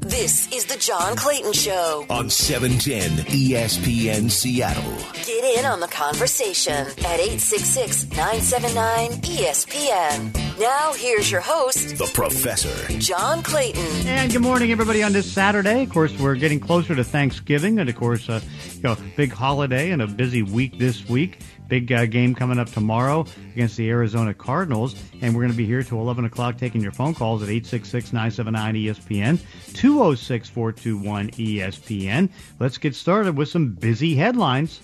This is the John Clayton Show on 710 ESPN Seattle. Get in on the conversation at 866 979 ESPN. Now, here's your host, The Professor. John Clayton. And good morning, everybody, on this Saturday. Of course, we're getting closer to Thanksgiving, and of course, uh, you know, big holiday and a busy week this week. Big uh, game coming up tomorrow against the Arizona Cardinals. And we're going to be here till 11 o'clock taking your phone calls at 866 979 ESPN, 206 421 ESPN. Let's get started with some busy headlines.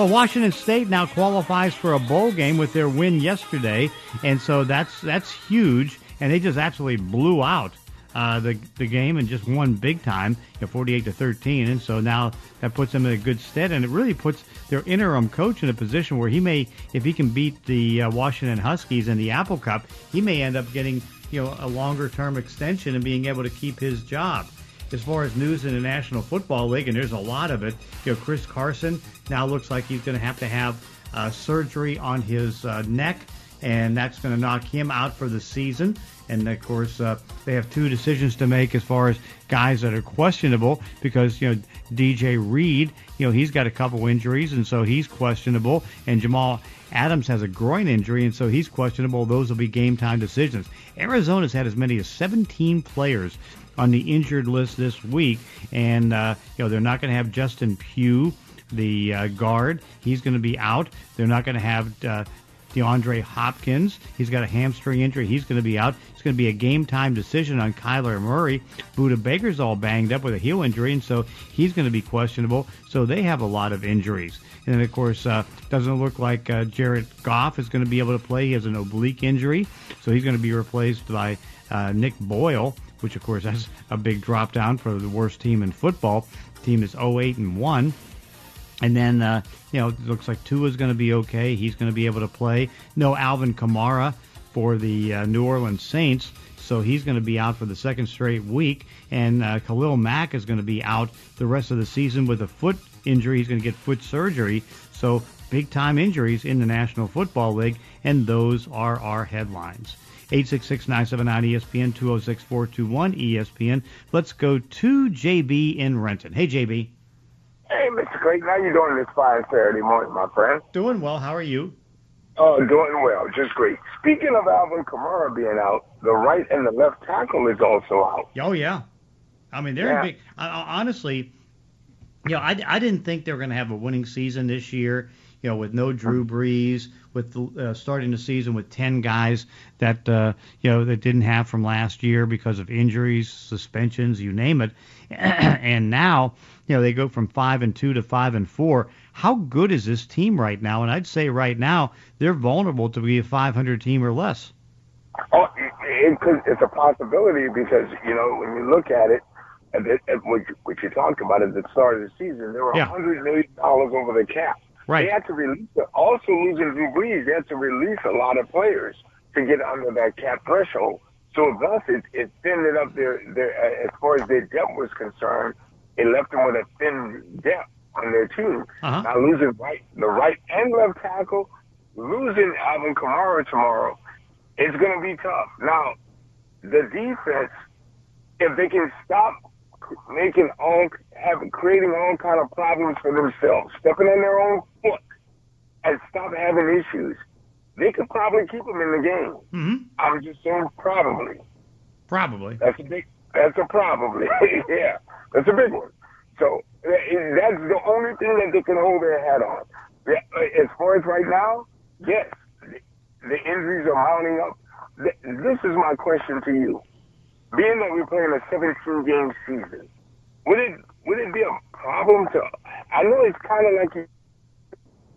Well, Washington State now qualifies for a bowl game with their win yesterday, and so that's that's huge. And they just absolutely blew out uh, the the game and just won big time, you know, 48 to 13. And so now that puts them in a good stead, and it really puts their interim coach in a position where he may, if he can beat the uh, Washington Huskies in the Apple Cup, he may end up getting you know a longer term extension and being able to keep his job as far as news in the National Football League, and there's a lot of it. You know, Chris Carson now looks like he's going to have to have uh, surgery on his uh, neck, and that's going to knock him out for the season. And of course, uh, they have two decisions to make as far as guys that are questionable because you know DJ Reed, you know he's got a couple injuries, and so he's questionable, and Jamal. Adams has a groin injury, and so he's questionable. Those will be game time decisions. Arizona's had as many as 17 players on the injured list this week, and uh, you know they're not going to have Justin Pugh, the uh, guard. He's going to be out. They're not going to have uh, DeAndre Hopkins. He's got a hamstring injury. He's going to be out. It's going to be a game time decision on Kyler Murray. Budda Baker's all banged up with a heel injury, and so he's going to be questionable. So they have a lot of injuries. And then, of course, uh, doesn't look like uh, Jared Goff is going to be able to play. He has an oblique injury, so he's going to be replaced by uh, Nick Boyle, which, of course, that's a big drop down for the worst team in football. The team is 08 and 1. And then, uh, you know, it looks like Tua's going to be okay. He's going to be able to play. No Alvin Kamara for the uh, New Orleans Saints, so he's going to be out for the second straight week. And uh, Khalil Mack is going to be out the rest of the season with a foot injury. He's going to get foot surgery. So big time injuries in the National Football League, and those are our headlines. 866-979-ESPN, 206-421-ESPN. Let's go to JB in Renton. Hey, JB. Hey, Mr. Clayton, how you doing this fine Saturday morning, my friend? Doing well. How are you? Oh, doing well, just great. Speaking of Alvin Kamara being out, the right and the left tackle is also out. Oh yeah, I mean they're Yeah. big. Honestly, you know, I, I didn't think they were going to have a winning season this year. You know, with no Drew Brees, with uh, starting the season with ten guys that uh, you know that didn't have from last year because of injuries, suspensions, you name it, and now you know they go from five and two to five and four. How good is this team right now? And I'd say right now they're vulnerable to be a 500 team or less. Oh, it, it it's a possibility because you know when you look at it, at, the- at what, you- what you talked about at the start of the season, there were Yeah. hundred million dollars over the cap. Right. They had to release. Also losing Drew Brees, they had to release a lot of players to get under that cap threshold. So thus, it, it thinned it up their, their uh, as far as their depth was concerned. It left them with a thin depth on their team. Uh-huh. Now losing right, the right and left tackle, losing Alvin Kamara tomorrow, it's going to be tough. Now, the defense, if they can stop making all, having creating all kind of problems for themselves, stepping on their own foot, and stop having issues, they could probably keep them in the game. hmm I'm just saying probably. Probably. That's a big. That's a probably. yeah, that's a big one. So eh, eh, that's the only thing that they can hold their head on. Eh, as far as right now, yes, the injuries are mounting up. This is my question to you: Being that we're playing a 17 game season, would it would it be a problem to? I know it's kind of like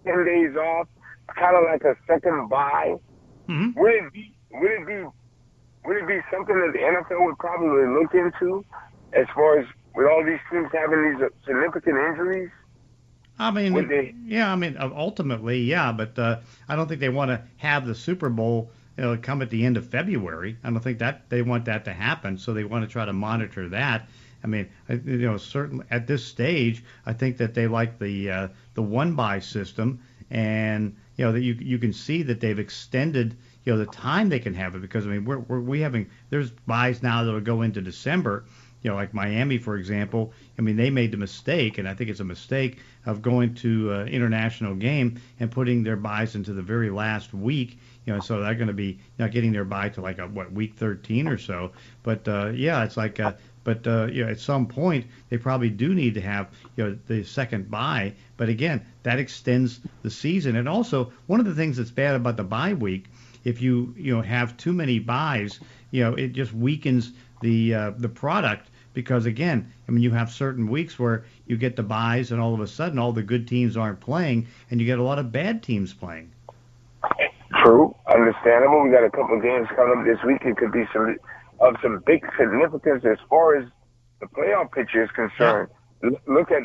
10 days off, kind of like a second bye. hmm Would it be? Would it be? Would it be something that the NFL would probably look into, as far as with all these teams having these uh, significant injuries? I mean, yeah, I mean, ultimately, yeah, but uh, I don't think they want to have the Super Bowl know, come at the end of February. I don't think that they want that to happen, so they want to try to monitor that. I mean, you know, certainly at this stage, I think that they like the uh, the one bye system, and you know that you you can see that they've extended you know the time they can have it because I mean we're, we're we having there's byes now that will go into December. You know, like Miami, for example. I mean, they made the mistake, and I think it's a mistake of going to uh, international game and putting their byes into the very last week. You know, so they're going to be not getting their bye to like a what week 13 or so. But uh, yeah, it's like. Uh, but uh, you know, at some point, they probably do need to have you know the second bye. But again, that extends the season. And also, one of the things that's bad about the bye week if you you know have too many byes, you know it just weakens the uh, the product because again, I mean you have certain weeks where you get the byes and all of a sudden all the good teams aren't playing and you get a lot of bad teams playing. True, understandable. We got a couple of games coming up this week. It could be some of some big significance as far as the playoff picture is concerned. Yeah. Look at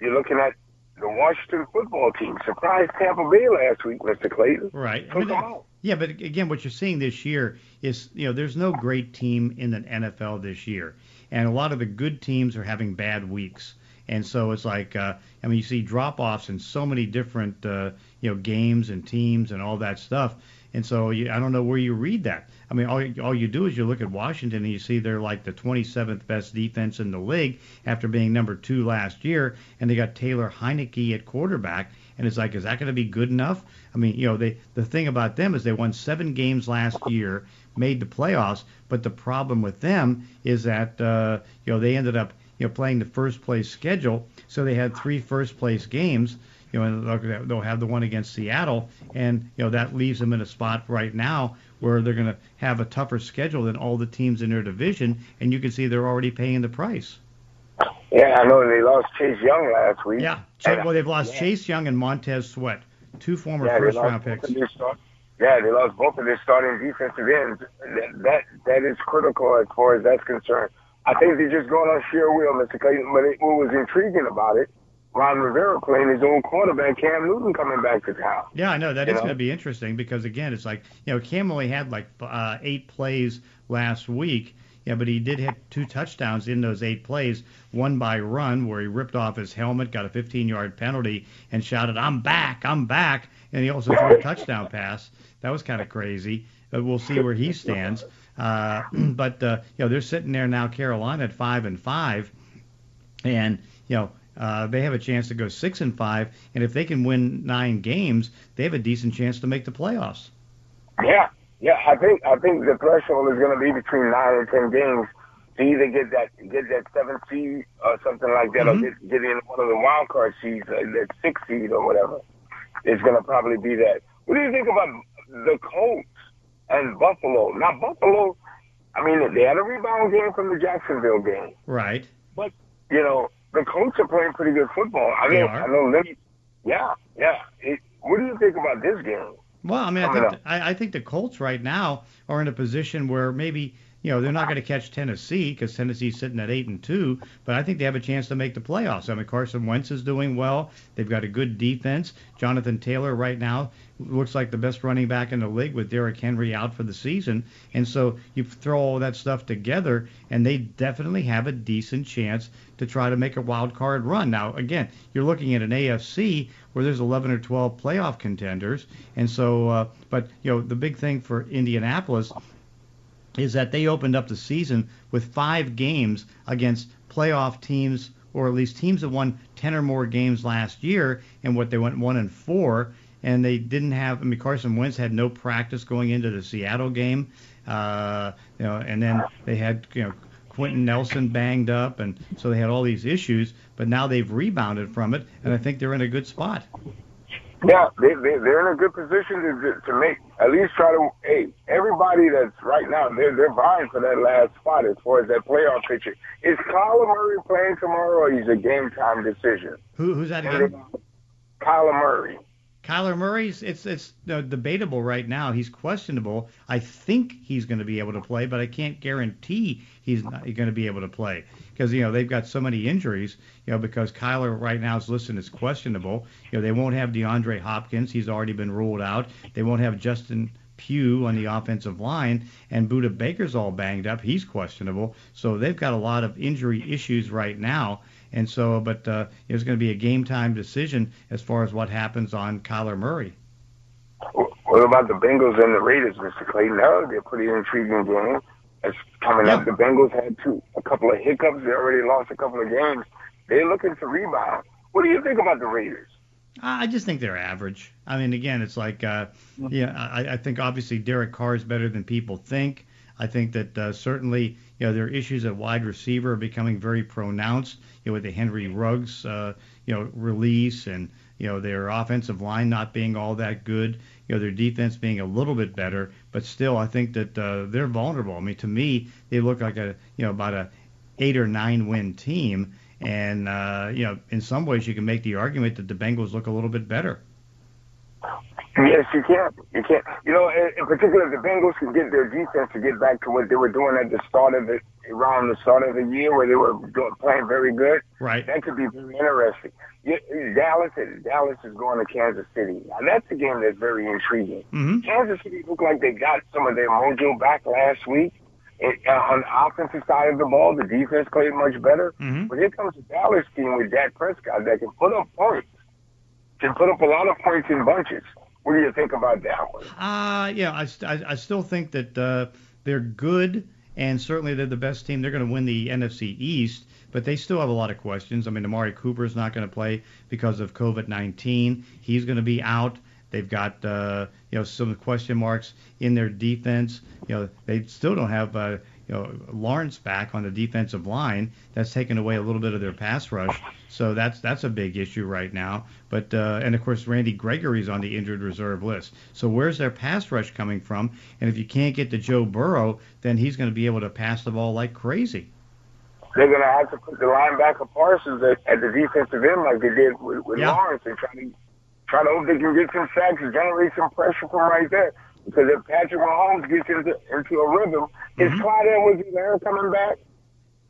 you're looking at the Washington football team surprised Tampa Bay last week, Mr. Clayton. Right. I mean, yeah, but again, what you're seeing this year is, you know, there's no great team in the NFL this year, and a lot of the good teams are having bad weeks. And so it's like, uh, I mean, you see drop offs in so many different, uh, you know, games and teams and all that stuff. And so you, I don't know where you read that. I mean, all, all you do is you look at Washington and you see they're like the 27th best defense in the league after being number two last year, and they got Taylor Heinicke at quarterback. And it's like, is that going to be good enough? I mean, you know, they the thing about them is they won seven games last year, made the playoffs, but the problem with them is that uh, you know they ended up you know playing the first place schedule, so they had three first place games you know, they'll have the one against Seattle, and you know that leaves them in a spot right now where they're going to have a tougher schedule than all the teams in their division, and you can see they're already paying the price. Yeah, I know they lost Chase Young last week. Yeah, uh, well, they've lost yeah. Chase Young and Montez Sweat, two former yeah, first-round picks. Yeah, they lost both of their starting defensive ends. That, that that is critical as far as that's concerned. I think they're just going on sheer will, Mr. Clayton. But it, what was intriguing about it Ron Rivera playing his own quarterback, Cam Newton coming back to town. Yeah, I know that you going to be interesting because again, it's like you know Cam only had like uh, eight plays last week. Yeah, but he did hit two touchdowns in those eight plays. One by run, where he ripped off his helmet, got a 15-yard penalty, and shouted, "I'm back! I'm back!" And he also threw a touchdown pass. That was kind of crazy. But we'll see where he stands. Uh, but uh, you know, they're sitting there now, Carolina at five and five, and you know uh, they have a chance to go six and five, and if they can win nine games, they have a decent chance to make the playoffs. Yeah, yeah. I think I think the threshold is going to be between nine and ten games to either get that get that seven seed or something like that, mm-hmm. or get, get in one of the wild card seeds, uh, that six seed or whatever. It's going to probably be that. What do you think about the Colts and Buffalo? Now Buffalo, I mean, they had a rebound game from the Jacksonville game, right? But you know, the Colts are playing pretty good football. I mean, I know them. Yeah, yeah. It, what do you think about this game? Well, I mean, I think, I, I think the Colts right now are in a position where maybe you know they're not going to catch Tennessee because Tennessee's sitting at eight and two, but I think they have a chance to make the playoffs. I mean, Carson Wentz is doing well. They've got a good defense. Jonathan Taylor right now looks like the best running back in the league with Derrick Henry out for the season, and so you throw all that stuff together, and they definitely have a decent chance to try to make a wild card run. Now, again, you're looking at an AFC where there's 11 or 12 playoff contenders, and so, uh, but you know, the big thing for Indianapolis is that they opened up the season with five games against playoff teams or at least teams that won 10 or more games last year and what they went one and four and they didn't have I mean Carson Wentz had no practice going into the Seattle game uh, you know and then they had you know Quenton Nelson banged up and so they had all these issues but now they've rebounded from it and I think they're in a good spot. Yeah, they, they they're in a good position to to make at least try to. Hey, everybody that's right now they're they're vying for that last spot as far as that playoff picture. Is Kyler Murray playing tomorrow, or is a game time decision? Who who's that again? Kyler Murray. Kyler Murray's it's it's uh, debatable right now. He's questionable. I think he's going to be able to play, but I can't guarantee he's not going to be able to play because you know they've got so many injuries. You know because Kyler right now is listed as questionable. You know they won't have DeAndre Hopkins. He's already been ruled out. They won't have Justin Pugh on the offensive line, and Budda Baker's all banged up. He's questionable. So they've got a lot of injury issues right now. And so, but uh, it's going to be a game time decision as far as what happens on Kyler Murray. What about the Bengals and the Raiders, Mr. Clayton? Be a pretty intriguing game. It's coming Yeah. up. The Bengals had two, a couple of hiccups. They already lost a couple of games. They're looking to rebound. What do you think about the Raiders? I just think they're average. I mean, again, it's like, uh, yeah, I, I think obviously Derek Carr is better than people think. I think that uh, certainly, you know, their issues at wide receiver are becoming very pronounced. You know, with the Henry Ruggs, uh, you know, release and you know their offensive line not being all that good. You know, their defense being a little bit better, but still, I think that uh, they're vulnerable. I mean, to me, they look like a you know about a eight or nine win team. And uh, you know, in some ways, you can make the argument that the Bengals look a little bit better. Yes, you can. You can. You know, in, in particular, the Bengals can get their defense to get back to what they were doing at the start of the around the start of the year, where they were playing very good. Right. That could be very interesting. You, Dallas, Dallas is going to Kansas City. Now that's a game that's very intriguing. hmm Kansas City looked like they got some of their mojo back last week. It, uh, on the offensive side of the ball, the defense played much better. Mhm. But here comes the Dallas team with Dak Prescott that can put up points, can put up a lot of points in bunches. What do you think about that one? Uh, yeah, I, I, I still think that uh, they're good, and certainly they're the best team. They're going to win the NFC East, but they still have a lot of questions. I mean, Amari Cooper is not going to play because of COVID-19. He's going to be out. They've got uh, you know some question marks in their defense. You know, they still don't have uh, you know Lawrence back on the defensive line. That's taken away a little bit of their pass rush. So that's that's a big issue right now. But uh, and of course Randy Gregory's on the injured reserve list. So where's their pass rush coming from? And if you can't get to Joe Burrow, then he's going to be able to pass the ball like crazy. They're going to have to put the linebacker Parsons at, at the defensive end like they did with, with Yeah. Lawrence and try to try to hope they can get some sacks generate some pressure from right there. Because if Patrick Mahomes gets into into a rhythm, is Mhm. Clyde Edwards-Helaire coming back?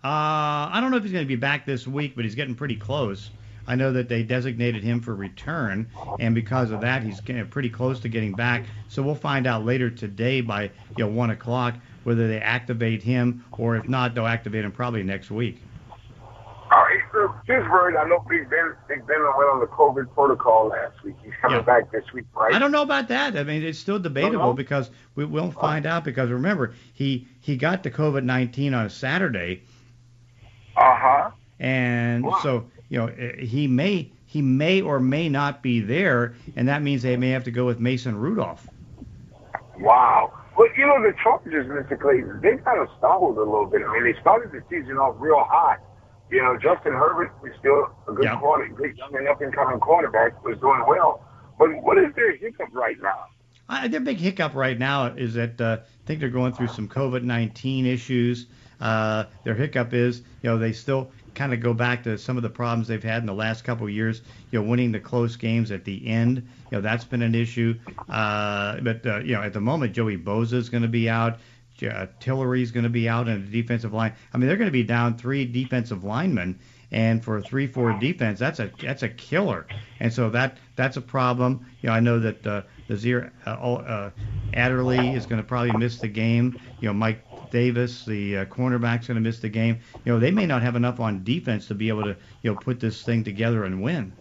Uh, I don't know if he's going to be back this week, but he's getting pretty close. I know that they designated him for return, and because of that, he's pretty close to getting back. So we'll find out later today by you know one o'clock whether they activate him or if not, they'll activate him probably next week. All right, so Pittsburgh, I know Big Ben, Big Ben went on the COVID protocol last week. He's coming Yeah. back this week, right? I don't know about that. I mean, it's still debatable because we will find out. Because remember, he he got the COVID nineteen on a Saturday, Uh huh. and Wow. so you know eh, he may he may or may not be there, and that means they may have to go with Mason Rudolph. Wow. Well, you know, the Chargers, Mr. Clayton, they kind of stumbled a little bit. I mean, they started the season off real hot. You know, Justin Herbert was still a good Yeah. quarter, good young and up and coming quarterback, was doing well. But what is their hiccup right now? Uh, their big hiccup right now is that uh, I think they're going through some COVID nineteen issues. Uh, their hiccup is, you know, they still kind of go back to some of the problems they've had in the last couple of years. You know, winning the close games at the end. You know, that's been an issue. Uh, but uh, you know, at the moment, Joey Bosa is going to be out. Uh, Tillery's going to be out in the defensive line. I mean, they're going to be down three defensive linemen, and for a three-four defense, that's a that's a killer. And so that that's a problem. You know, I know that uh, the Zier uh, uh, Adderley is going to probably miss the game. You know, Mike Davis, the uh, cornerback's going to miss the game. You know, they may not have enough on defense to be able to you know put this thing together and win.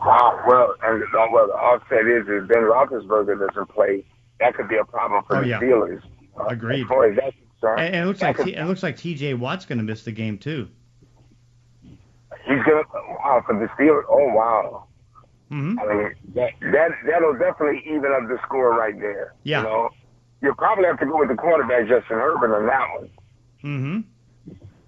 Well, and well, the offset is if Ben Roethlisberger doesn't play, that could be a problem for Oh, the yeah. Steelers. Uh, Agreed. As far as that's concerned, And, and it looks like T- it looks like T.J. Watt's going to miss the game too. he's gonna. Wow, for the Steelers. Oh wow. hmm I mean, that that that'll definitely even up the score right there. Yeah. You know, you probably have to go with the quarterback Justin Herbert on that one. Mm-hmm.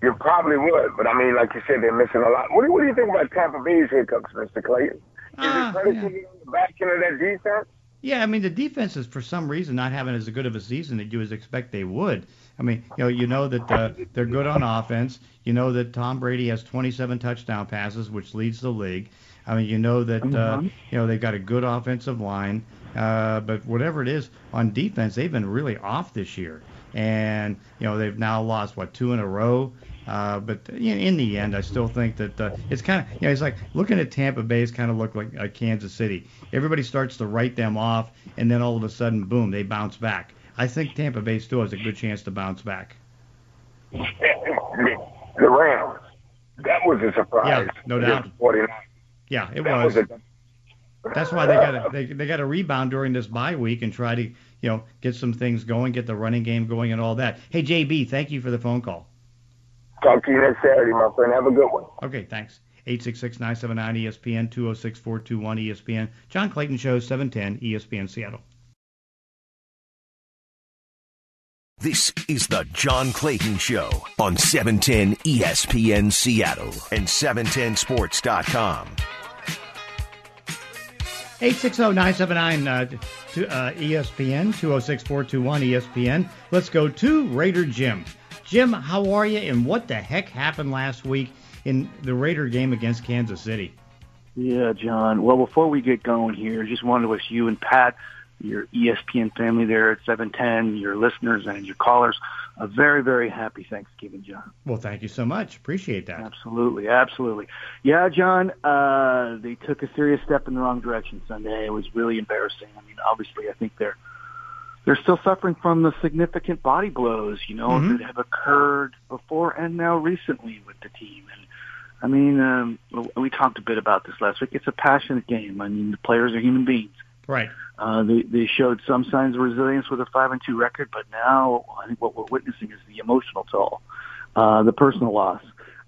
You probably would, but I mean, like you said, they're missing a lot. What do, what do you think about Tampa Bay's hiccups, Mr. Clayton? Is Ah, it predicated on the back end of that defense? Yeah, I mean the defense is for some reason not having as good of a season that you would expect they would. I mean, you know, you know that uh, they're good on offense. You know that Tom Brady has 27 touchdown passes, which leads the league. I mean, you know that uh, you know they've got a good offensive line, uh, but whatever it is on defense, they've been really off this year. And you know they've now lost what two in a row. Uh, but you know, in the end, I still think that uh, it's kind of you know it's like looking at Tampa Bay is kind of look like uh, Kansas City. Everybody starts to write them off, and then all of a sudden, boom, they bounce back. I think Tampa Bay still has a good chance to bounce back. The Rams. That was a surprise. Yeah, no doubt. Against the 49ers. Yeah, it That was. was a That's why they got they, they got to rebound during this bye week and try to you know get some things going, get the running game going, and all that. Hey JB, thank you for the phone call. Talk to you next Saturday, my friend. Have a good one. Okay, thanks. 866-979 ESPN 206-421 ESPN. John Clayton Show 710 ESPN Seattle. This is the John Clayton Show on 710 ESPN Seattle and 710sports.com. 860-979 uh, to, uh, ESPN 206-421 ESPN. Let's go to Raider Jim. Jim, how are you? And what the heck happened last week in the Raider game against Kansas City? Yeah, John. Well, before we get going here, just wanted to wish you and Pat, your ESPN family there at 710, your listeners and your callers, a very, very happy Thanksgiving, John. Well, thank you so much. Appreciate that. Absolutely, absolutely. Yeah, John, uh, they took a serious step in the wrong direction Sunday. It was really embarrassing. I mean, obviously, I think they're they're still suffering from the significant body blows, you know, Mhm. that have occurred before and now recently with the team. And I mean, um, we talked a bit about this last week. It's a passionate game. I mean, the players are human beings. Right. Uh, they they showed some signs of resilience with a five and two record, but now I think what we're witnessing is the emotional toll, uh, the personal loss.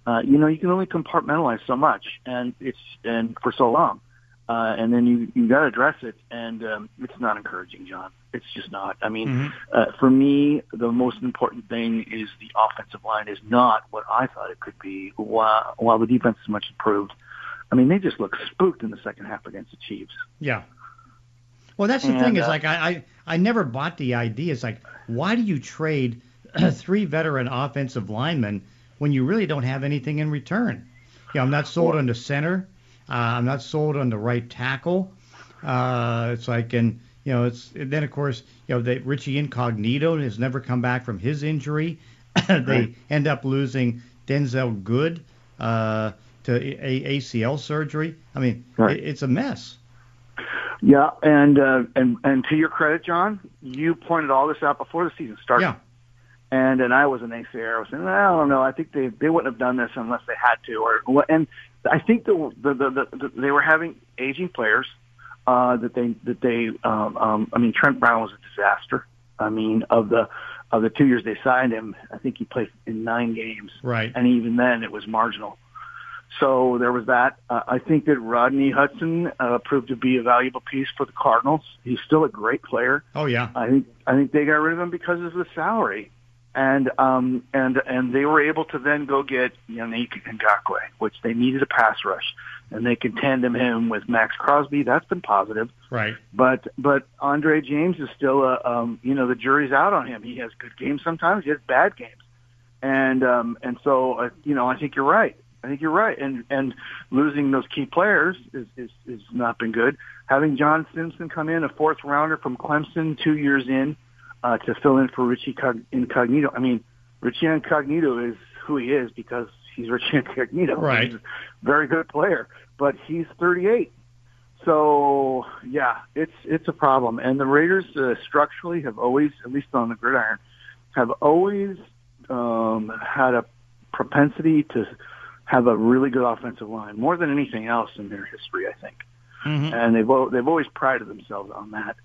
Uh, you know, you can only compartmentalize so much, and it's and for so long, uh, and then you you got to address it, and um, it's not encouraging, John. It's just not. I mean, Mhm. uh, for me, the most important thing is the offensive line is not what I thought it could be. While while the defense is much improved, I mean, they just look spooked in the second half against the Chiefs. Yeah. Well, that's the And, thing is uh, like I, I I never bought the idea. It's like why do you trade three veteran offensive linemen when you really don't have anything in return? You know, I'm not sold on the center. Uh, I'm not sold on the right tackle. Uh, it's like and you know it's and then of course you know that Richie Incognito has never come back from his injury. they Right. end up losing Denzelle Good uh, to a- ACL surgery. I mean, Right. it, it's a mess. Yeah, and uh, and and to your credit, John, you pointed all this out before the season started. Yeah. And and I was an naysayer. I was saying, I don't know. I think they they wouldn't have done this unless they had to. Or and I think the the the, the, the they were having aging players. Uh, that they that they um, um, I mean Trent Brown was a disaster. I mean of the of the two years they signed him, I think he played in nine games, Right. and even then it was marginal. So there was that. Uh, I think that Rodney Hudson uh, proved to be a valuable piece for the Cardinals. He's still a great player. Oh yeah. I think I think they got rid of him because of the salary, and um and and they were able to then go get Yannick Ngakoue, which they needed a pass rush, and they can tandem him with Maxx Crosby. That's been positive. Right. But but Andre James is still a um you know the jury's out on him. He has good games sometimes. He has bad games, and um and so uh, you know I think you're right. I think you're right. And and losing those key players is is is not been good. Having John Simpson come in, a fourth rounder from Clemson, two years in, uh, to fill in for Richie Cog- Incognito. I mean, Richie Incognito is who he is because he's Richie Incognito. Right. He's a very good player, but he's 38. So yeah, it's it's a problem. And the Raiders uh, structurally have always, at least on the gridiron, have always um, had a propensity to have a really good offensive line more than anything else in their history. I think Mhm. and they've they've always prided themselves on that.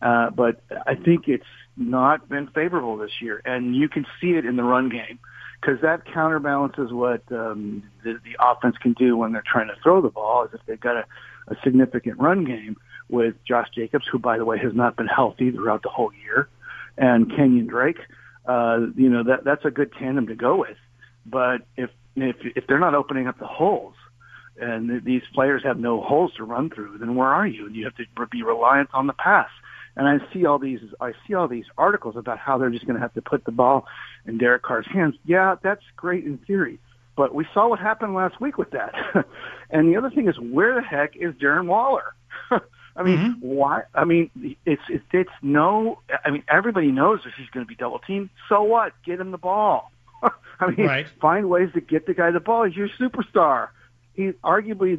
Uh, but I think it's not been favorable this year, and you can see it in the run game because that counterbalances what um, the, the offense can do when they're trying to throw the ball. Is if they've got a, a significant run game with Josh Jacobs, who by the way has not been healthy throughout the whole year, and Kenyon Drake. Uh, you know that that's a good tandem to go with. But if if if they're not opening up the holes, and these players have no holes to run through, then where are you? And you have to be reliant on the pass. And I see all these, I see all these articles about how they're just going to have to put the ball in Derek Carr's hands. Yeah, that's great in theory, but we saw what happened last week with that. and the other thing is, where the heck is Darren Waller? I mean, Mhm. why? I mean, it's it's it's no. I mean, everybody knows if he's going to be double teamed. So what? Get him the ball. I mean, Right. find ways to get the guy the ball. He's your superstar. He's arguably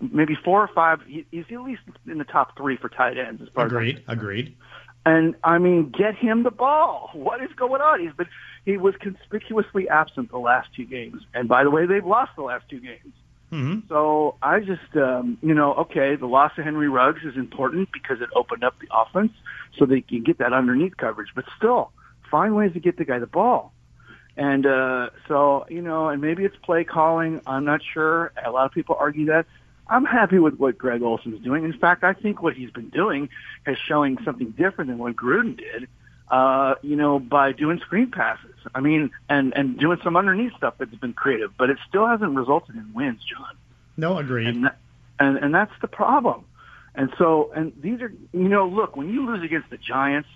maybe four or five. He's at least in the top three for tight ends. As far as Agreed. Agreed. and I mean, get him the ball. What is going on? He's been he was conspicuously absent the last two games. And by the way, they've lost the last two games. Mm-hmm. So I just, um, you know, okay, the loss of Henry Ruggs is important because it opened up the offense so they can get that underneath coverage. But still, find ways to get the guy the ball. And uh, so, you know, and maybe it's play calling. I'm not sure. A lot of people argue that. I'm happy with what Greg Olson's doing. In fact, I think what he's been doing is showing something different than what Gruden did. Uh, you know, by doing screen passes. I mean, and and doing some underneath stuff that's been creative, but it still hasn't resulted in wins, John. No, agreed. And that, and and that's the problem. And so, and these are, you know, look, when you lose against the Giants,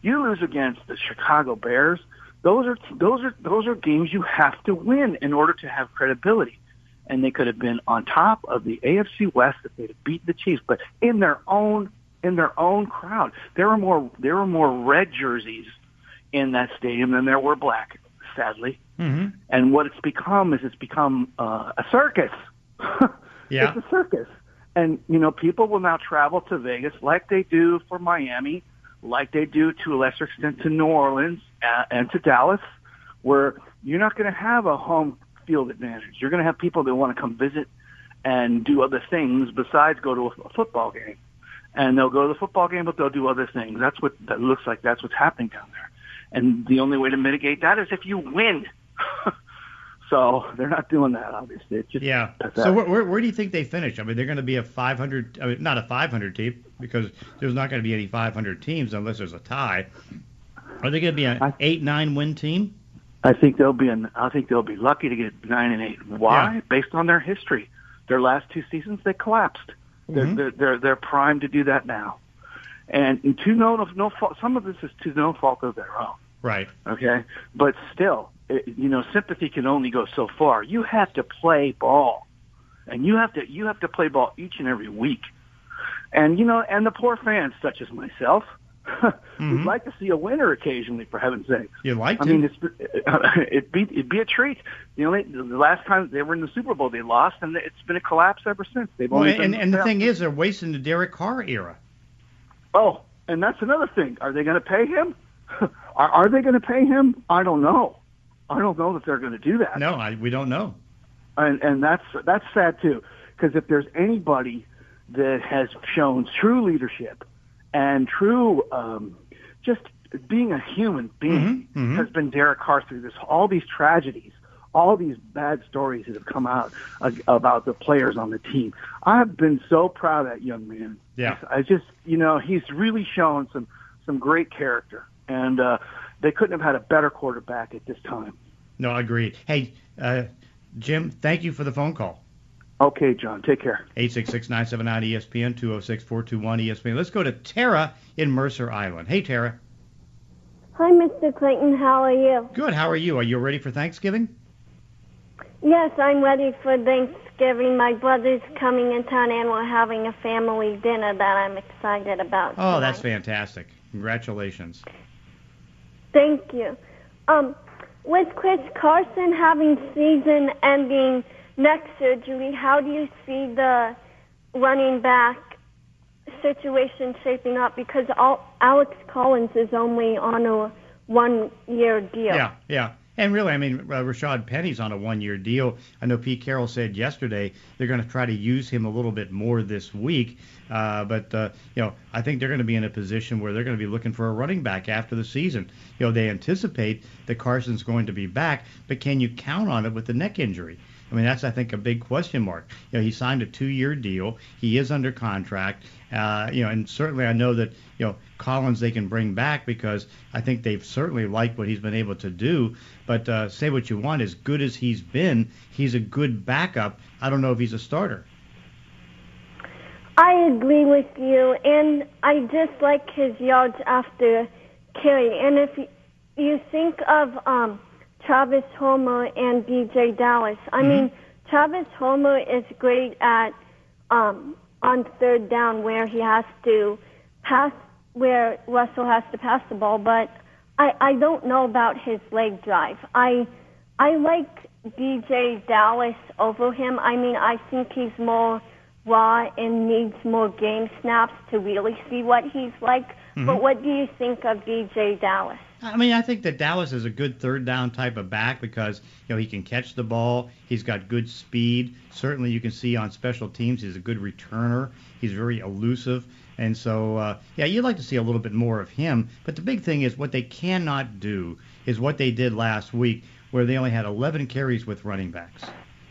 you lose against the Chicago Bears. Those are those are those are games you have to win in order to have credibility. And they could have been on top of the AFC West if they'd have beat the Chiefs, but in their own in their own crowd. There were more there were more red jerseys in that stadium than there were black, sadly. Mm-hmm. And what it's become is it's become uh, a circus. yeah. It's a circus. And you know, people will now travel to Vegas like they do for Miami, like they do to a lesser extent to New Orleans uh, and to Dallas, where you're not going to have a home field advantage. You're going to have people that want to come visit and do other things besides go to a football game and they'll go to the football game, but they'll do other things. That's what that looks like. That's what's happening down there. And the only way to mitigate that is if you win. so they're not doing that, obviously. It's just yeah. pathetic. So where, where, where do you think they finish? I mean, they're going to be a 500, I mean, not a 500 team because there's not going to be any 500 teams unless there's a tie. Are they going to be an I- eight nine win team? I think they'll be an, I think they'll be lucky to get nine and eight. Why? Yeah. Based on their history. Their last two seasons, they collapsed. They're, Mhm. they're they're they're primed to do that now. And to no no fault, some of this is to no fault of their own. Right. okay? But still, it, you know, sympathy can only go so far. You have to play ball, and you have to you have to play ball each and every week. And you know, and the poor fans, such as myself, Mhm. would like to see a winner occasionally. For heaven's sakes. You like I to? mean, it's, it'd be it'd be a treat. You know, they, the last time they were in the Super Bowl, they lost, and it's been a collapse ever since. They've well, only and, and the thing is, they're wasting the Derek Carr era. Oh, and that's another thing. Are they going to pay him? are, are they going to pay him? I don't know. I don't know that they're going to do that. No, I, we don't know. And and that's that's sad too, because if there's anybody that has shown true leadership and true um, just being a human being, Mhm, mhm. has been Derek Carr through this all these tragedies. All these bad stories that have come out uh, about the players on the team. I've been so proud of that young man. Yeah. I just, you know, he's really shown some some great character, and uh, they couldn't have had a better quarterback at this time. No, I agree. Hey, uh, Jim, thank you for the phone call. Okay, John, take care. 866-979-ESPN, 206-421-ESPN. Let's go to Tara in Mercer Island. Hey, Tara. Hi, Mr. Clayton. How are you? Good. How are you? Are you ready for Thanksgiving? Yes, I'm ready for Thanksgiving. My brother's coming in town, and we're having a family dinner that I'm excited about. Oh, that's fantastic. Congratulations. Thank you. Um, with Chris Carson having season-ending neck surgery, how do you see the running back situation shaping up? Because all, Alex Collins is only on a one-year deal. Yeah, yeah. And really, I mean, uh, Rashad Penny's on a one-year deal. I know Pete Carroll said yesterday they're going to try to use him a little bit more this week. Uh, but uh, you know, I think they're going to be in a position where they're going to be looking for a running back after the season. You know, they anticipate that Carson's going to be back, but can you count on it with the neck injury? I mean, that's I think a big question mark. You know, he signed a two-year deal. He is under contract. Uh, you know, and certainly I know that you know Collins they can bring back because I think they've certainly liked what he's been able to do. But uh, say what you want, as good as he's been, he's a good backup. I don't know if he's a starter. I agree with you, and I just like his yards after carry. And if you, think of um, Travis Homer and DeeJay Dallas, I mean, Travis Homer is great at um, on third down where he has to pass, where Russell has to pass the ball, but I, I don't know about his leg drive. I I like DeeJay Dallas over him. I mean, I think he's more raw and needs more game snaps to really see what he's like. Mhm. But what do you think of DeeJay Dallas? I mean, I think that Dallas is a good third down type of back because you know he can catch the ball. He's got good speed. Certainly, you can see on special teams he's a good returner. He's very elusive, and so uh, yeah, you'd like to see a little bit more of him. But the big thing is what they cannot do is what they did last week, where they only had 11 carries with running backs.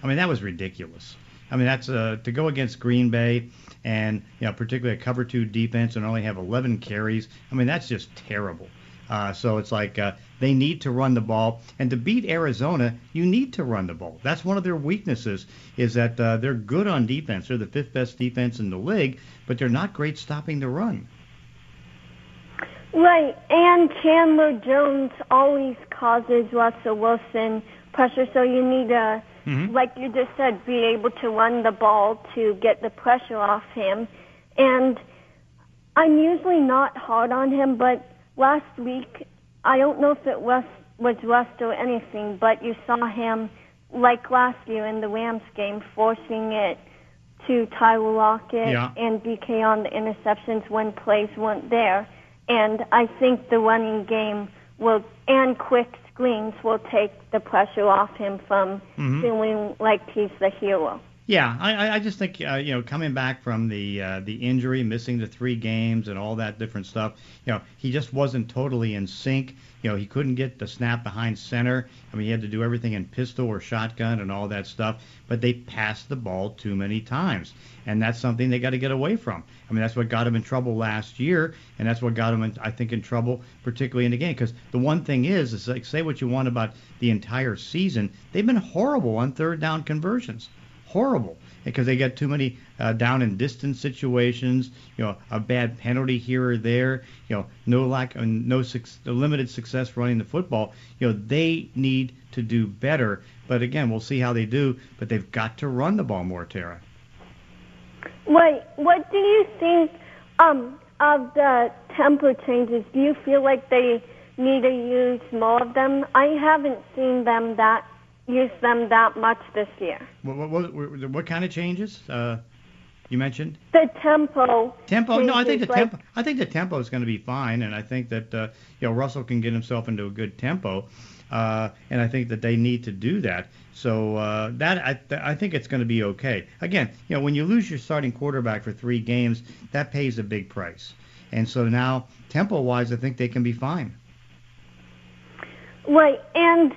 I mean, that was ridiculous. I mean, that's uh, to go against Green Bay and you know particularly a cover two defense and only have 11 carries. I mean, that's just terrible. Uh, so it's like uh, they need to run the ball, and to beat Arizona, you need to run the ball. That's one of their weaknesses is that uh, they're good on defense. They're the fifth best defense in the league, but they're not great stopping the run. Right, and Chandler Jones always causes Russell Wilson pressure, so you need to, Mhm. like you just said, be able to run the ball to get the pressure off him. And I'm usually not hard on him, but last week, I don't know if it was, was rust or anything, but you saw him, like last year in the Rams game, forcing it to Tyler Lockett Yeah. and DK on the interceptions when plays weren't there. And I think the running game will and quick screens will take the pressure off him from Mhm. feeling like he's the hero. Yeah, I, I- just think uh, you know coming back from the uh, the injury, missing the three games and all that different stuff, you know he just wasn't totally in sync. You know he couldn't get the snap behind center. I mean he had to do everything in pistol or shotgun and all that stuff. But they passed the ball too many times, and that's something they got to get away from. I mean that's what got him in trouble last year, and that's what got him in, I think in trouble particularly in the game. Because the one thing is, is like say what you want about the entire season, they've been horrible on third down conversions horrible because they get too many uh, down and distance situations. You know, a bad penalty here or there. You know, no lack, no suc limited success running the football. You know, they need to do better. But again, we'll see how they do. But they've got to run the ball more, Tara. Wait, what do you think um, of the tempo changes? Do you feel like they need to use more of them? I haven't seen them that use them that much this year. What, what, what, what kind of changes? Uh, you mentioned The tempo. tempo. No, I think the like- tempo. I think the tempo is going to be fine, and I think that uh, you know Russell can get himself into a good tempo, uh, and I think that they need to do that. So uh, that I, th- I think it's going to be okay. Again, you know, when you lose your starting quarterback for three games, that pays a big price, and so now tempo-wise, I think they can be fine. Right, and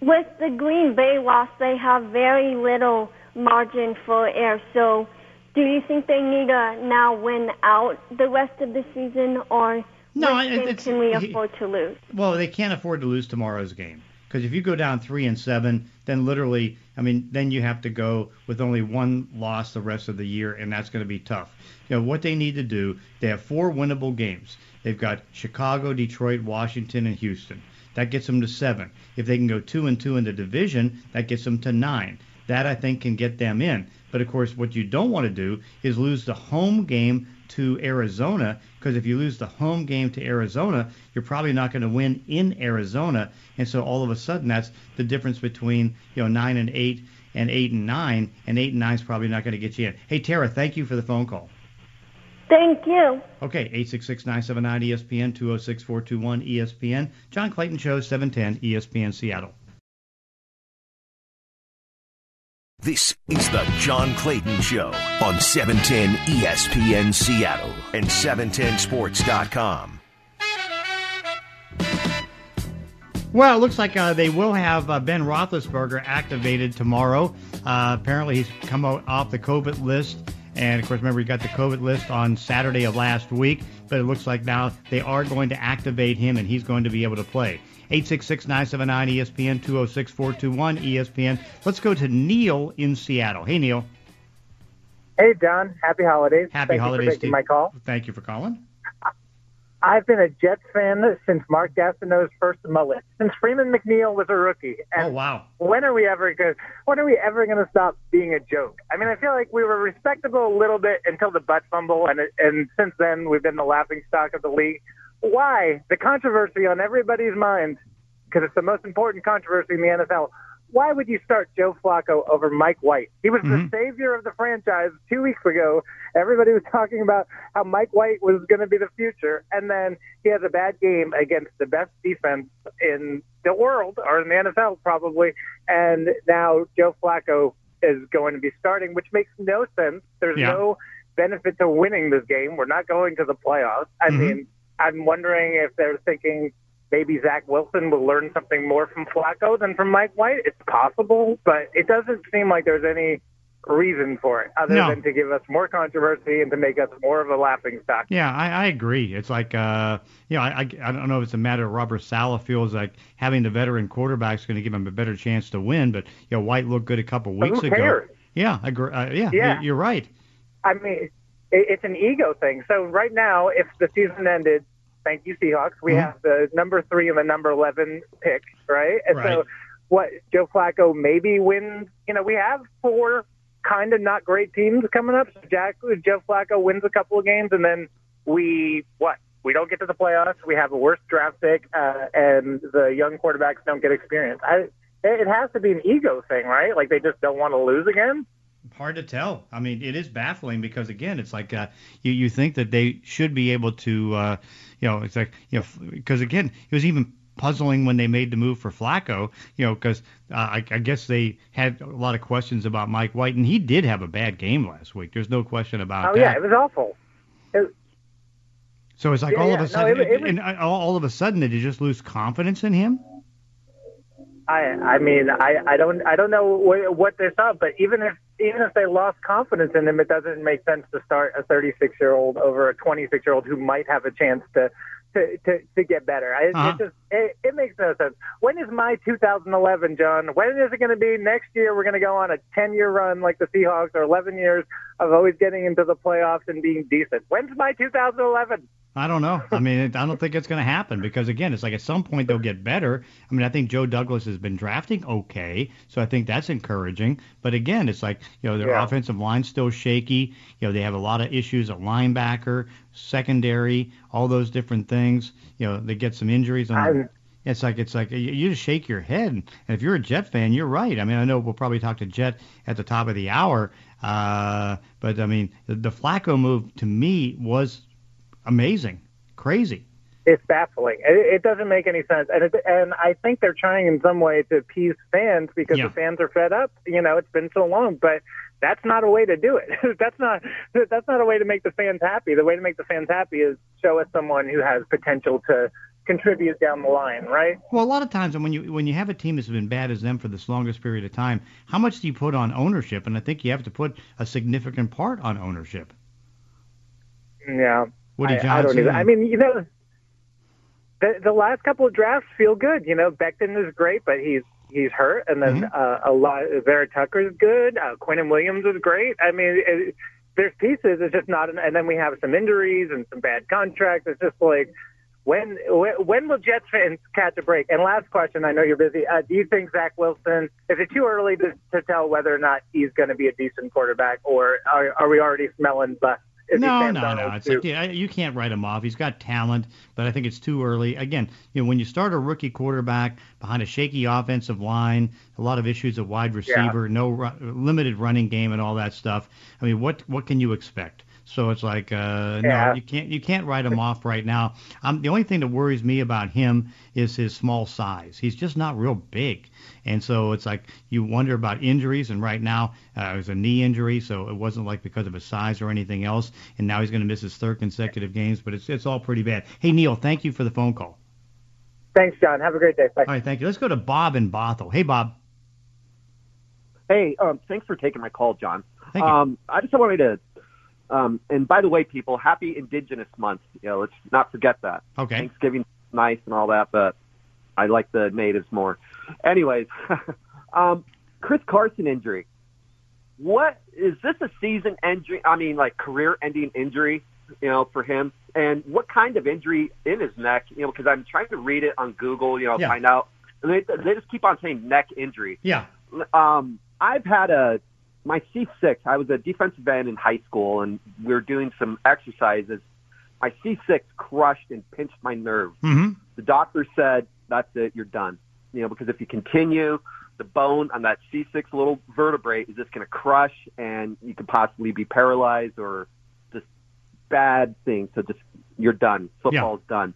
with the Green Bay loss, they have very little margin for error. So, do you think they need to now win out the rest of the season, or No, it- can we afford to lose? Well, they can't afford to lose tomorrow's game because if you go down three and seven, then literally, I mean, then you have to go with only one loss the rest of the year, and that's going to be tough. You know what they need to do? They have four winnable games. They've got Chicago, Detroit, Washington, and Houston. That gets them to seven. If they can go two and two in the division, that gets them to nine. That I think can get them in. But of course, what you don't want to do is lose the home game to Arizona because if you lose the home game to Arizona, you're probably not going to win in Arizona, and so all of a sudden that's the difference between you know nine and eight and eight and nine, and eight and nine is probably not going to get you in. Hey Tara, thank you for the phone call. Thank you. Okay, 866-979-ESPN, 206-421-ESPN. John Clayton Show, 710 ESPN Seattle. This is the John Clayton Show on 710 ESPN Seattle and 710sports.com. Well, it looks like uh, they will have uh, Ben Roethlisberger activated tomorrow. Uh, apparently, he's come out off the COVID list. And, of course, remember, he got the COVID list on Saturday of last week. But it looks like now they are going to activate him, and he's going to be able to play. 866-979-ESPN, 206-421-ESPN. Let's go to Neil in Seattle. Hey, Neil. Hey, Don. Happy holidays. Happy Thank holidays you for taking you. my call. Thank you for calling. I've been a Jets fan since Mark Gastineau's first mullet, since Freeman McNeil was a rookie. And Oh, wow. when are we ever going? When are we ever going to stop being a joke? I mean, I feel like we were respectable a little bit until the butt fumble, and and since then we've been the laughing stock of the league. Why the controversy on everybody's mind? Because it's the most important controversy in the NFL. Why would you start Joe Flacco over Mike White? He was Mhm. the savior of the franchise two weeks ago. Everybody was talking about how Mike White was going to be the future, and then he has a bad game against the best defense in the world or in the NFL probably, and now Joe Flacco is going to be starting, which makes no sense. There's Yeah. no benefit to winning this game. We're not going to the playoffs. I Mhm. mean, I'm wondering if they're thinking maybe Zach Wilson will learn something more from Flacco than from Mike White. It's possible, but it doesn't seem like there's any reason for it other No. than to give us more controversy and to make us more of a laughing stock. Yeah, I, I agree. It's like, uh, you know, I, I, I don't know if it's a matter of Robert Saleh feels like having the veteran quarterback is going to give him a better chance to win, but you know, White looked good a couple weeks ago. cares? Yeah, I agree. Uh, yeah, Yeah. You're, you're right. I mean, it, it's an ego thing. So right now, if the season ended, thank you Seahawks, we Mhm. have the number three and the number eleven pick, right? And Right. so, what Joe Flacco maybe wins? You know, we have four kind of not great teams coming up. So Jack, Joe Flacco wins a couple of games, and then we what? We don't get to the playoffs. We have a worse draft pick, uh, and the young quarterbacks don't get experience. I, it it has to be an ego thing, right? Like they just don't want to lose again. Hard to tell. I mean, it is baffling because again, it's like uh, you you think that they should be able to, uh, you know, it's like you know, because again, it was even puzzling when they made the move for Flacco, you know, because uh, I, I guess they had a lot of questions about Mike White, and he did have a bad game last week. There's no question about Oh that. yeah, it was awful. It, So it's like Yeah, all of a no, sudden, it- it was- and uh, all, all of a sudden, did you just lose confidence in him? I I mean I I don't I don't know what, what they saw, but even if even if they lost confidence in him, it doesn't make sense to start a 36 year old over a 26 year old who might have a chance to. To, to, to get better, I, Uh-huh. it just it, it makes no sense. When is my 2011, John? When is it going to be? Next year, we're going to go on a 10 year run like the Seahawks, or 11 years of always getting into the playoffs and being decent. When's my 2011? I don't know. I mean, I don't think it's going to happen because again, it's like at some point they'll get better. I mean, I think Joe Douglas has been drafting okay, so I think that's encouraging. But again, it's like you know their Yeah. offensive line's still shaky. You know they have a lot of issues at linebacker, secondary, all those different things. You know they get some injuries on. I'm- It's like it's like you, you just shake your head. And if you're a Jet fan, you're right. I mean, I know we'll probably talk to Jet at the top of the hour, uh, but I mean, the, the Flacco move to me was amazing, crazy. it's baffling. It, it doesn't make any sense, and it, and I think they're trying in some way to appease fans because Yeah. the fans are fed up. You know, it's been so long, but that's not a way to do it. that's not that's not a way to make the fans happy. The way to make the fans happy is show us someone who has potential to contribute down the line, right? Well, a lot of times when you when you have a team that's been bad as them for this longest period of time, how much do you put on ownership? And I think you have to put a significant part on ownership. Yeah. Woody I, I don't even. I mean, you know, the the last couple of drafts feel good. You know, Becton is great, but he's he's hurt, and then Mm-hmm. uh, a lot. Vera Tucker is good. Uh, Quinnen Williams is great. I mean, it, there's pieces. It's just not. And then we have some injuries and some bad contracts. It's just like. When when when will Jets fans catch a break? And last question, I know you're busy. Uh, do you think Zach Wilson? Is it too early to, to tell whether or not he's going to be a decent quarterback, or are, are we already smelling bust? No, no, no. It's too? like yeah, you can't write him off. He's got talent, but I think it's too early. Again, you know, when you start a rookie quarterback behind a shaky offensive line, a lot of issues at wide receiver, no ru- limited running game, and all that stuff. I mean, what what can you expect? So it's like, uh, no, you can't you can't write him off right now. Um, the only thing that worries me about him is his small size. He's just not real big, and so it's like you wonder about injuries. And right now, uh, it was a knee injury, so it wasn't like because of his size or anything else. And now he's going to miss his third consecutive games, but it's it's all pretty bad. Hey Neil, thank you for the phone call. Thanks, John. Have a great day. Bye. All right, thank you. Let's go to Bob in Bothell. Hey Bob. Hey, um, thanks for taking my call, John. Thank you. Um, I just wanted me to, um, and by the way, people, happy Indigenous Month. You know, let's not forget that. Okay. Thanksgiving's nice and all that, but I like the natives more. Anyways, um, Chris Carson injury. What is this a season injury? I mean, like career-ending injury, you know, for him. And what kind of injury in his neck? You know, because I'm trying to read it on Google, you know, Yeah. find out. And they they just keep on saying neck injury Yeah. um, I've had a my C6. I was a defensive end in high school, and we were doing some exercises. My C6 crushed and pinched my nerve. Mm-hmm. The doctor said, "That's it. You're done." You know, because if you continue, the bone on that C6 little vertebrae is just going to crush, and you could possibly be paralyzed or just bad things. So just you're done. Football's done.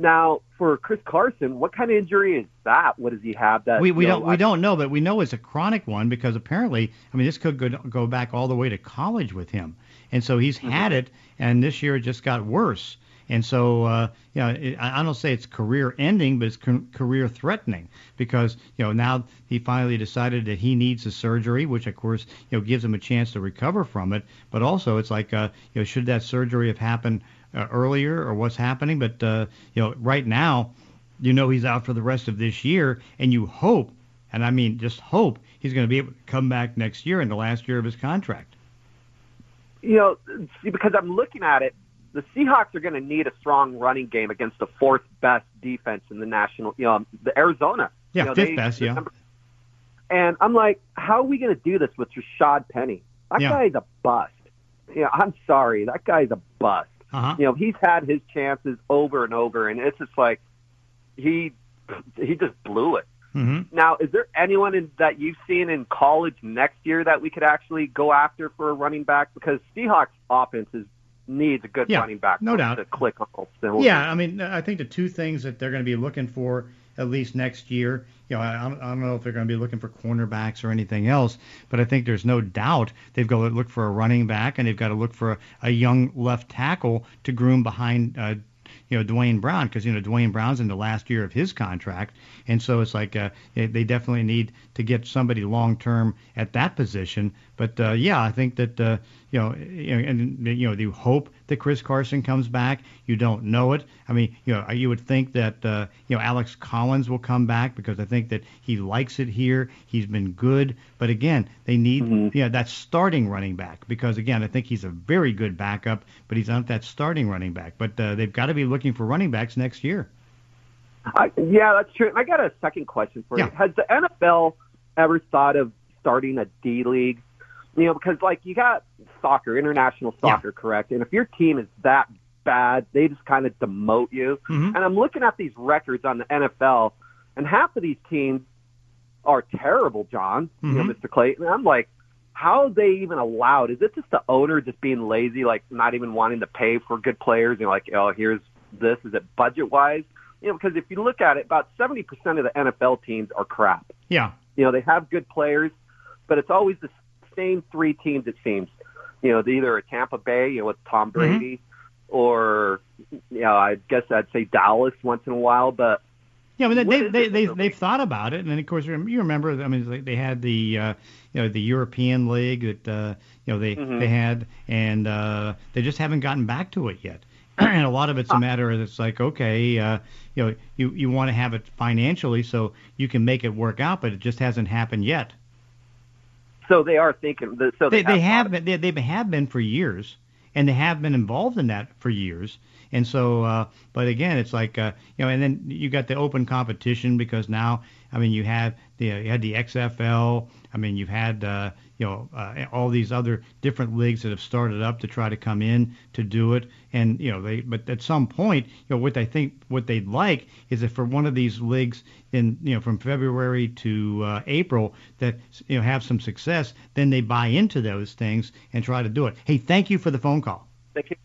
Now, for Chris Carson, what kind of injury is that? What does he have? That we we don't we I- don't know, but we know it's a chronic one because apparently, I mean, this could go, go back all the way to college with him, and so he's Mm-hmm. had it, and this year it just got worse. And so, uh, you know, it, I I don't say it's career ending, but it's ca- career threatening because, you know, now he finally decided that he needs the surgery, which of course, you know, gives him a chance to recover from it. But also, it's like, uh, you know, should that surgery have happened uh, earlier or what's happening? But, uh, you know, right now, you know he's out for the rest of this year, and you hope, and I mean just hope, he's going to be able to come back next year in the last year of his contract. you know, because I'm looking at it, the Seahawks are going to need a strong running game against the fourth best defense in the national, you know, the Arizona. Yeah, You know, fifth they- best, yeah. number- And I'm like, how are we going to do this with Rashad Penny? That Yeah. guy's a bust. You know, I'm sorry, that guy's a bust. Uh-huh. You know, he's had his chances over and over, and it's just like he he just blew it. Mm-hmm. Now, is there anyone in, that you've seen in college next year that we could actually go after for a running back? Because Seahawks offense is, needs a good Yeah, running back no doubt. to click on. Yeah, I mean, I think the two things that they're going to be looking for at least next year, you know, I, I don't- know if they're going to be looking for cornerbacks or anything else, but I think there's no doubt they've got to look for a running back and they've got to look for a, a young left tackle to groom behind. Uh, you know Duane Brown because you know Duane Brown's in the last year of his contract, and so it's like uh, they they definitely need to get somebody long term at that position. But uh, yeah, I think that uh, you know, you and you know, you hope that Chris Carson comes back. You don't know it. I mean, you know, you would think that uh, you know Alex Collins will come back because I think that he likes it here. He's been good, but again, they need Mm-hmm. yeah that starting running back because again, I think he's a very good backup, but he's not that starting running back. But uh, they've got to be looking for running backs next year. Yeah, that's true. I got a second question for Yeah. you. Has the NFL ever thought of starting a D league? You know, because like you got soccer, international Yeah. soccer, correct? And if your team is that bad, they just kind of demote you. Mhm. And I'm looking at these records on the NFL, and half of these teams are terrible, John. You know. Mr. Clayton. I'm like, how are they even allowed? Is it just the owner just being lazy, like not even wanting to pay for good players? You know, like, oh, here's this. Is it budget wise? You know, because if you look at it, about 70% of the NFL teams are crap. Yeah, You know, they have good players, but it's always the same three teams, it seems. You know, either are Tampa Bay, you know, with Tom Brady, or, you know, I guess I'd say Dallas once in a while, but Yeah, but What they, they, they, they've thought about it, and then of course you remember. I mean, they- had the uh, you know the European League that uh, you know they Mhm. they had, and uh, they just haven't gotten back to it yet. and a lot of it's a matter of it's like okay, uh, you know, you you want to have it financially so you can make it work out, but it just hasn't happened yet. So they are thinking. So They, they, they have been they, they have been for years, and they have been involved in that for years. And so, uh, but again, it's like uh, you know, and then you got the open competition because now, I mean, you have the you had the XFL. I mean, you've had uh, you know uh, all these other different leagues that have started up to try to come in to do it. And you know, they but at some point, you know, what they think what they'd like is that for one of these leagues in you know from February to uh, April that you know have some success, then they buy into those things and try to do it. Hey, thank you for the phone call. Thank you.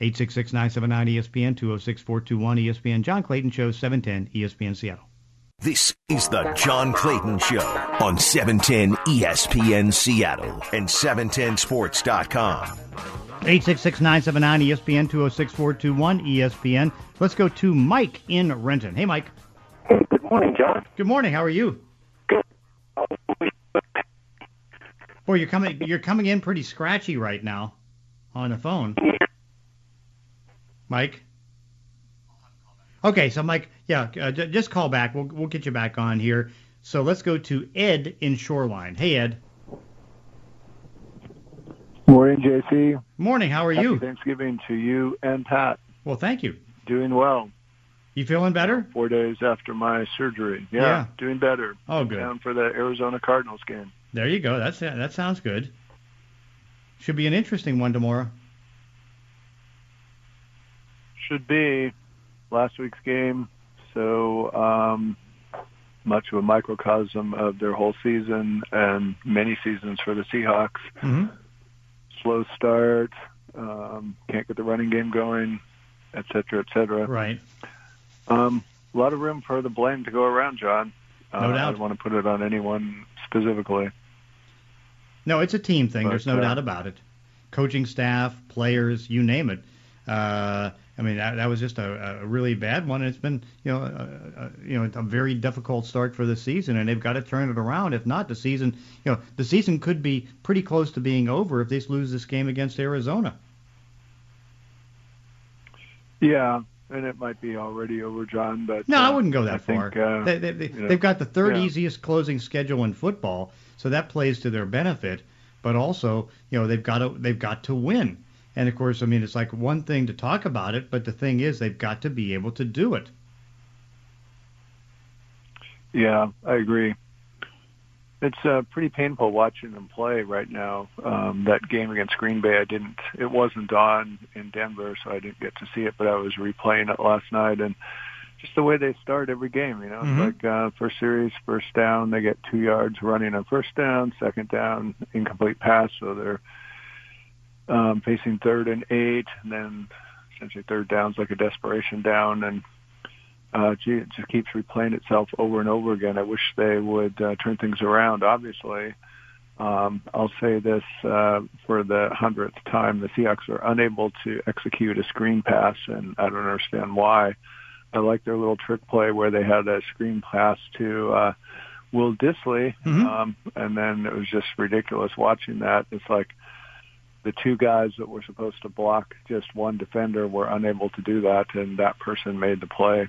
866-979 ESPN 206-421 ESPN John Clayton Show 710 ESPN Seattle. This is the John Clayton Show on E 710 ESPN Seattle and 710sports.com. 866-979 ESPN 206-421 ESPN. Let's go to Mike in Renton. Hey Mike. Hey, good morning, John. Good morning. How are you? Good. Boy, you're coming you're coming in pretty scratchy right now on the phone. Mike. Okay, so Mike, yeah, uh, j- just call back. We'll we'll get you back on here. So let's go to Ed in Shoreline. Hey Ed. Morning, JC. Morning. How are Happy you? Thanksgiving to you and Pat. Well, thank you. Doing well. You feeling better? Four days after my surgery. Yeah, Yeah. doing better. Oh, good. Down for the Arizona Cardinals game. There you go. That's that sounds good. Should be an interesting one tomorrow. Should be last week's game. So um, much of a microcosm of their whole season and many seasons for the Seahawks. Mm-hmm. Slow start, um, can't get the running game going, et cetera, et cetera. Right. Um, a lot of room for the blame to go around, John. No uh, I doubt. don't want to put it on anyone specifically. No, it's a team thing. But, There's no uh, doubt about it. Coaching staff, players, you name it. Uh, I mean, that, that was just a, a really bad one. And it's been, you know, a, a, you know, a very difficult start for the season, and they've got to turn it around. If not, the season, you know, the season could be pretty close to being over if they lose this game against Arizona. Yeah, and it might be already over, John. But No, I uh, wouldn't go that I far. Think, uh, they, they, they, you know, they've got the third yeah. easiest closing schedule in football, so that plays to their benefit. But also, you know, they've got to they've got to win. And of course, I mean, it's like one thing to talk about it, but the thing is, they've got to be able to do it. Yeah, I agree. It's uh, pretty painful watching them play right now. Um, that game against Green Bay, I didn't. It wasn't on in Denver, so I didn't get to see it. But I was replaying it last night, and just the way they start every game. You know, Mhm. it's like uh, first series, first down, they get two yards running on first down. Second down, incomplete pass, so they're um, facing third and eight, and then essentially third down's like a desperation down, and uh, gee, it just keeps replaying itself over and over again. I wish they would uh, turn things around. Obviously, um, I'll say this uh, for the hundredth time: the Seahawks are unable to execute a screen pass, and I don't understand why. I like their little trick play where they had a screen pass to uh, Will Dissly, Mhm. um, and then it was just ridiculous watching that. It's like the two guys that were supposed to block just one defender were unable to do that, and that person made the play.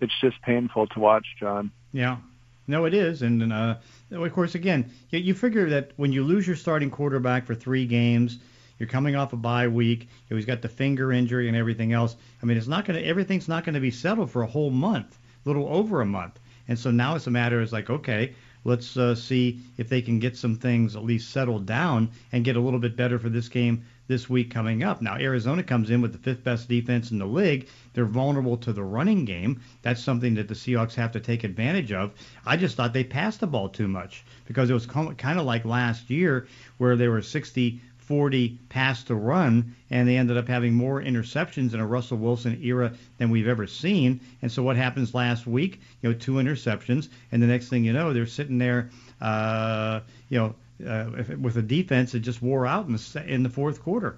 It's just painful to watch, John. Yeah. No, it is, and uh, of course, again, you, you figure that when you lose your starting quarterback for three games, you're coming off a bye week. You know, he's got the finger injury and everything else. I mean, it's not going to everything's not going to be settled for a whole month, a little over a month. And so now it's a matter is like, okay, let's uh, see if they can get some things at least settled down and get a little bit better for this game this week coming up. Now Arizona comes in with the fifth best defense in the league. They're vulnerable to the running game. That's something that the Seahawks have to take advantage of. I just thought they passed the ball too much because it was kind of like last year where they were 60 40 pass to run, and they ended up having more interceptions in a Russell Wilson era than we've ever seen. And so what happens last week? You know, two interceptions, and the next thing you know, they're sitting there, uh, you know, uh, with a defense that just wore out in the in the fourth quarter.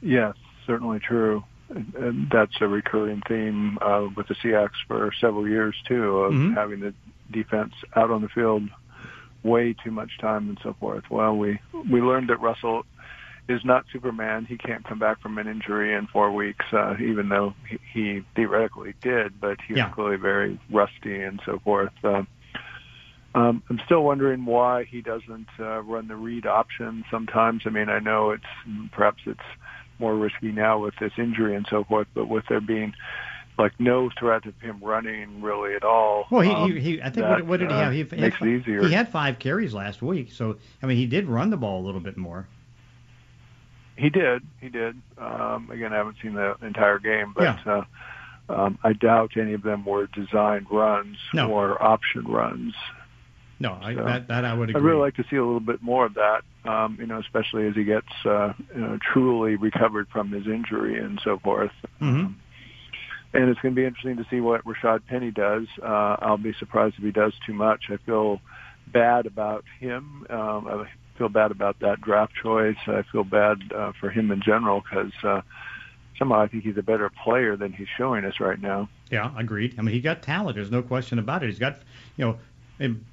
Yes, certainly true. And- that's a recurring theme uh, with the Seahawks for several years too, of Mhm. having the defense out on the field way too much time and so forth. Well, we we learned that Russell is not Superman. He can't come back from an injury in four weeks, uh, even though he, he theoretically did. But he's Yeah. clearly very rusty and so forth. Uh, um, I'm still wondering why he doesn't uh, run the read option sometimes. I mean, I know it's perhaps it's more risky now with this injury and so forth, but with there being like no threat of him running really at all. Well, he, um, he, he I think that, what, what did he uh, have? He, he makes had, it easier. He had five carries last week, so I mean, he did run the ball a little bit more. He did. He did. Um, again, I haven't seen the entire game, but uh, um, I doubt any of them were designed runs No. or option runs. No, I, So, that that I would agree. I'd really like to see a little bit more of that, um, you know, especially as he gets uh, you know, truly recovered from his injury and so forth. hmm And it's going to be interesting to see what Rashad Penny does. Uh, I'll be surprised if he does too much. I feel bad about him. Um, I feel bad about that draft choice. I feel bad uh, for him in general because uh, somehow I think he's a better player than he's showing us right now. Yeah, agreed. I mean, he got talent. There's no question about it. He's got, you know,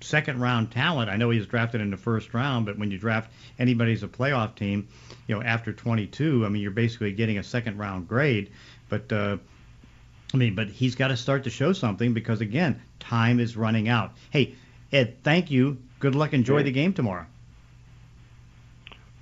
second round talent. I know he was drafted in the first round, but when you draft anybody as a playoff team, you know, after 22, I mean, you're basically getting a second round grade. But uh, I mean, but he's got to start to show something because again, time is running out. Hey, Ed, thank you. Good luck. Enjoy the game tomorrow.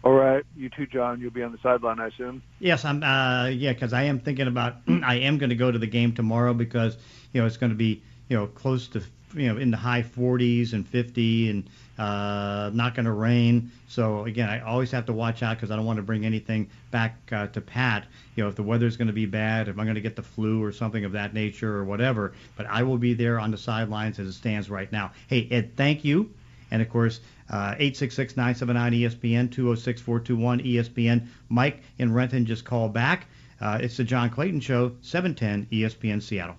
All right, you too, John. You'll be on the sideline, I assume. Yes, I'm. Uh, yeah, because I am thinking about. I am going to go to the game tomorrow because you know it's going to be you know close to you know in the high 40s and 50 and uh, not going to rain. So again, I always have to watch out because I don't want to bring anything back uh, to Pat. You know, if the weather's going to be bad, if I'm going to get the flu or something of that nature or whatever. But I will be there on the sidelines as it stands right now. Hey Ed, thank you. And of course, uh, 866-979-ESPN, 206-421-ESPN. Mike in Renton just called back. Uh, it's the John Clayton Show, 710 ESPN Seattle.